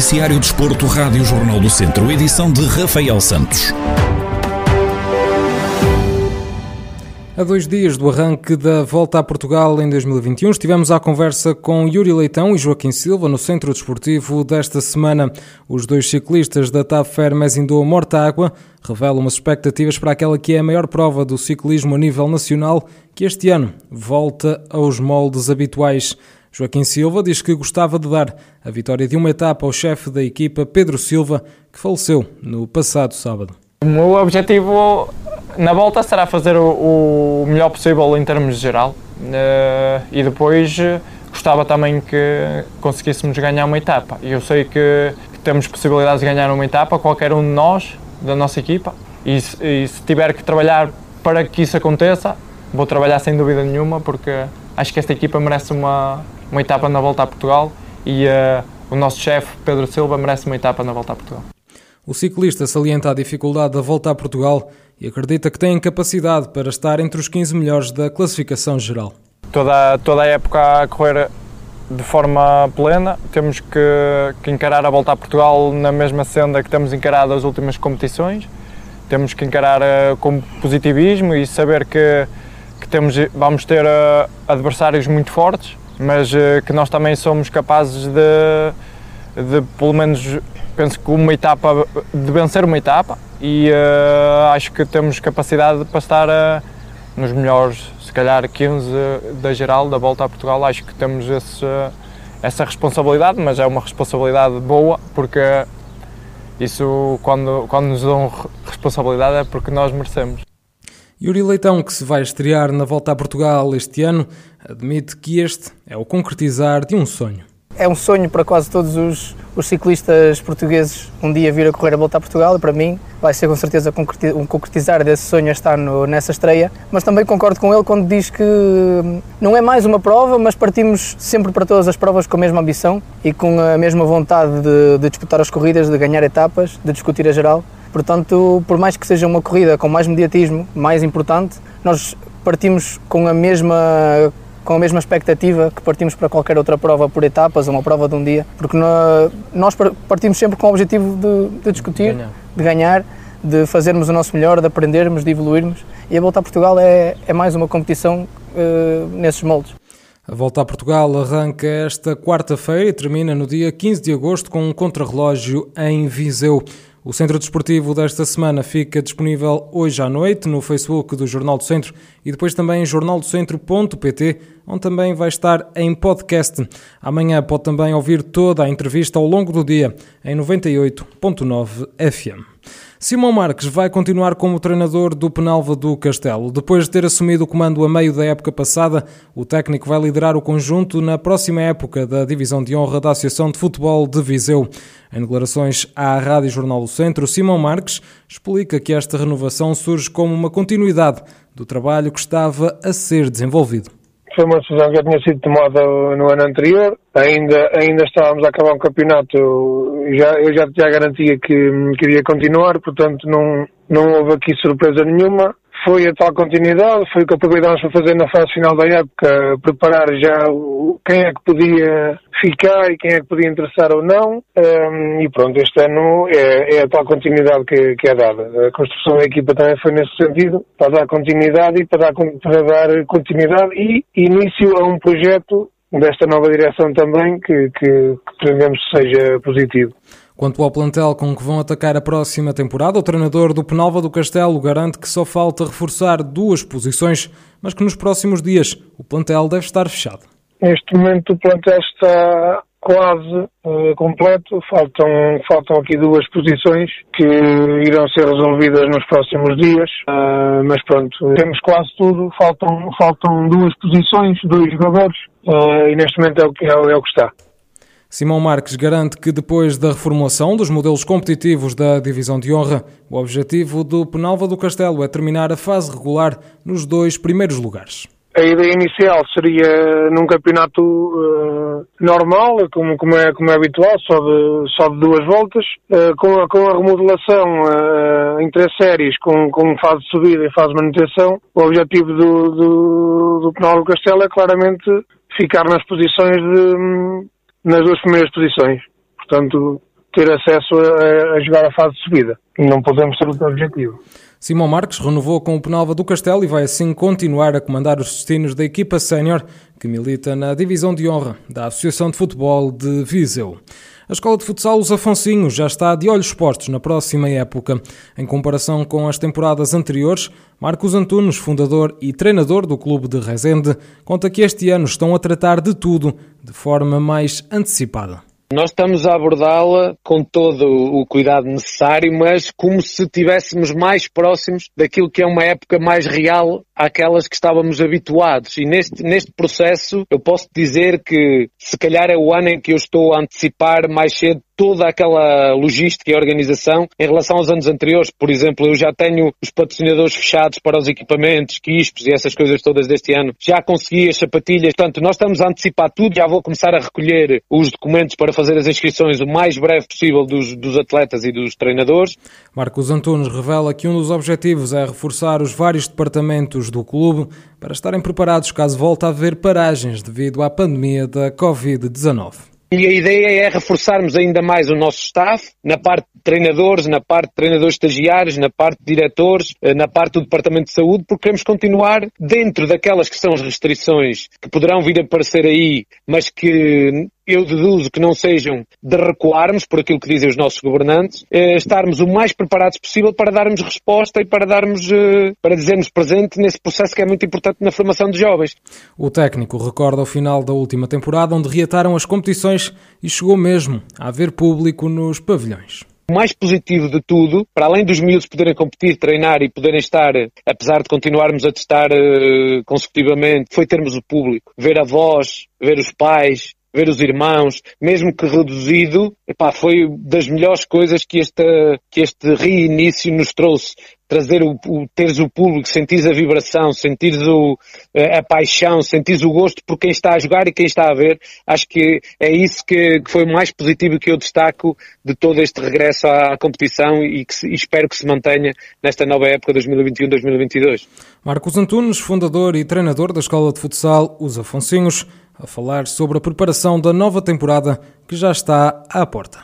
Noticiário Desporto, Rádio Jornal do Centro, edição de Rafael Santos. A dois dias do arranque da volta a Portugal em 2021, estivemos à conversa com Yuri Leitão e Joaquim Silva no Centro Desportivo desta semana. Os dois ciclistas da TAP Fermes Indoa Mortágua revelam as expectativas para aquela que é a maior prova do ciclismo a nível nacional, que este ano volta aos moldes habituais. Joaquim Silva diz que gostava de dar a vitória de uma etapa ao chefe da equipa, Pedro Silva, que faleceu no passado sábado. O meu objetivo na volta será fazer o, melhor possível em termos geral uh, e depois uh, gostava também que conseguíssemos ganhar uma etapa. Eu sei que, que, temos possibilidades de ganhar uma etapa, qualquer um de nós, da nossa equipa, e, e se tiver que trabalhar para que isso aconteça, vou trabalhar sem dúvida nenhuma, porque acho que esta equipa merece uma, uma etapa na volta a Portugal e uh, o nosso chefe, Pedro Silva, merece uma etapa na volta a Portugal. O ciclista salienta a dificuldade da volta a Portugal e acredita que tem capacidade para estar entre os 15 melhores da classificação geral. Toda, toda a época a correr de forma plena, temos que, que encarar a volta a Portugal na mesma senda que temos encarado as últimas competições. Temos que encarar uh, com positivismo e saber que, que temos, vamos ter uh, adversários muito fortes, mas uh, que nós também somos capazes de, de pelo menos penso que uma etapa, de vencer uma etapa e uh, acho que temos capacidade para estar uh, nos melhores, se calhar 15 da geral, da volta a Portugal. Acho que temos esse, essa responsabilidade, mas é uma responsabilidade boa porque isso, quando, quando nos dão responsabilidade, é porque nós merecemos. Yuri Leitão, que se vai estrear na volta a Portugal este ano, admite que este é o concretizar de um sonho é um sonho para quase todos os, os, ciclistas portugueses um dia vir a correr a volta a Portugal e para mim vai ser com certeza um concretizar desse sonho estar no, nessa estreia, mas também concordo com ele quando diz que não é mais uma prova, mas partimos sempre para todas as provas com a mesma ambição e com a mesma vontade de, de disputar as corridas, de ganhar etapas, de discutir a geral. Portanto, por mais que seja uma corrida com mais mediatismo, mais importante, nós partimos com a mesma com a mesma expectativa que partimos para qualquer outra prova por etapas, uma prova de um dia, porque nós partimos sempre com o objetivo de, de discutir, ganhar. de ganhar, de fazermos o nosso melhor, de aprendermos, de evoluirmos. E a Volta a Portugal é, é mais uma competição uh, nesses moldes. A Volta a Portugal arranca esta quarta-feira e termina no dia 15 de agosto com um contrarrelógio em Viseu. O Centro Desportivo desta semana fica disponível hoje à noite no Facebook do Jornal do Centro e depois também em jornaldocentro.pt, onde também vai estar em podcast. Amanhã pode também ouvir toda a entrevista ao longo do dia em 98.9 FM. Simão Marques vai continuar como treinador do Penalva do Castelo. Depois de ter assumido o comando a meio da época passada, o técnico vai liderar o conjunto na próxima época da Divisão de Honra da Associação de Futebol de Viseu. Em declarações à Rádio Jornal do Centro, Simão Marques explica que esta renovação surge como uma continuidade do trabalho que estava a ser desenvolvido. Foi uma decisão que já tinha sido tomada no ano anterior. Ainda, ainda estávamos a acabar um campeonato e já, eu já tinha a garantia que queria continuar, portanto não, não houve aqui surpresa nenhuma foi a tal continuidade, foi o que aproveitámos para fazer na fase final da época, preparar já quem é que podia ficar e quem é que podia interessar ou não. E pronto, este ano é, é a tal continuidade que, que, é dada. A construção da equipa também foi nesse sentido, para dar continuidade e para dar, para dar continuidade e início a um projeto desta nova direção também que, que, que pretendemos seja positivo. Quanto ao plantel com que vão atacar a próxima temporada, o treinador do Penalva do Castelo garante que só falta reforçar duas posições, mas que nos próximos dias o plantel deve estar fechado. Neste momento o plantel está quase uh, completo, faltam, faltam aqui duas posições que irão ser resolvidas nos próximos dias, uh, mas pronto, temos quase tudo, faltam, faltam duas posições, dois jogadores, uh, e neste momento é o, é, é o que está. Simão Marques garante que depois da reformulação dos modelos competitivos da Divisão de Honra, o objetivo do Penalva do Castelo é terminar a fase regular nos dois primeiros lugares. A ideia inicial seria num campeonato uh, normal, como, como, é, como é habitual, só de, só de duas voltas, uh, com, a, com a remodelação uh, em três séries, com, com fase de subida e fase de manutenção. O objetivo do, do, do Penal do Castelo é claramente ficar nas posições de nas duas primeiras posições. Portanto, ter acesso a, a jogar a fase de subida. Não podemos ter outro objetivo. Simão Marques renovou com o Penalva do Castelo e vai assim continuar a comandar os destinos da equipa sénior que milita na divisão de honra da Associação de Futebol de Viseu. A Escola de Futsal Os Afonsinhos já está de olhos postos na próxima época. Em comparação com as temporadas anteriores, Marcos Antunes, fundador e treinador do clube de Rezende, conta que este ano estão a tratar de tudo de forma mais antecipada. Nós estamos a abordá-la com todo o cuidado necessário, mas como se estivéssemos mais próximos daquilo que é uma época mais real àquelas que estávamos habituados. E neste, neste processo eu posso dizer que se calhar é o ano em que eu estou a antecipar mais cedo toda aquela logística e organização em relação aos anos anteriores. Por exemplo, eu já tenho os patrocinadores fechados para os equipamentos, quispos e essas coisas todas deste ano. Já consegui as sapatilhas. Portanto, nós estamos a antecipar tudo. Já vou começar a recolher os documentos para fazer as inscrições o mais breve possível dos, dos atletas e dos treinadores. Marcos Antunes revela que um dos objetivos é reforçar os vários departamentos do clube para estarem preparados caso volte a haver paragens devido à pandemia da Covid-19. E a ideia é reforçarmos ainda mais o nosso staff, na parte de treinadores, na parte de treinadores estagiários, na parte de diretores, eh, na parte do Departamento de Saúde, porque queremos continuar dentro daquelas que são as restrições que poderão vir a aparecer aí, mas que eu deduzo que não sejam de recuarmos, por aquilo que dizem os nossos governantes, eh, estarmos o mais preparados possível para darmos resposta e para darmos, eh, para dizermos presente nesse processo que é muito importante na formação de jovens. O técnico recorda o final da última temporada, onde reataram as competições e chegou mesmo a haver público nos pavilhões. O mais positivo de tudo, para além dos miúdos poderem competir, treinar e poderem estar, apesar de continuarmos a testar uh, consecutivamente, foi termos o público. Ver a voz, ver os pais, ver os irmãos, mesmo que reduzido, epá, foi das melhores coisas que este, que este reinício nos trouxe. Trazer o, o teres o público, sentires a vibração, sentires o, a paixão, sentires o gosto por quem está a jogar e quem está a ver. Acho que é isso que, que foi o mais positivo que eu destaco de todo este regresso à, competição e que e espero que se mantenha nesta nova época 2021-2022. Marcos Antunes, fundador e treinador da Escola de Futsal Os Afonsinhos, a falar sobre a preparação da nova temporada que já está à porta.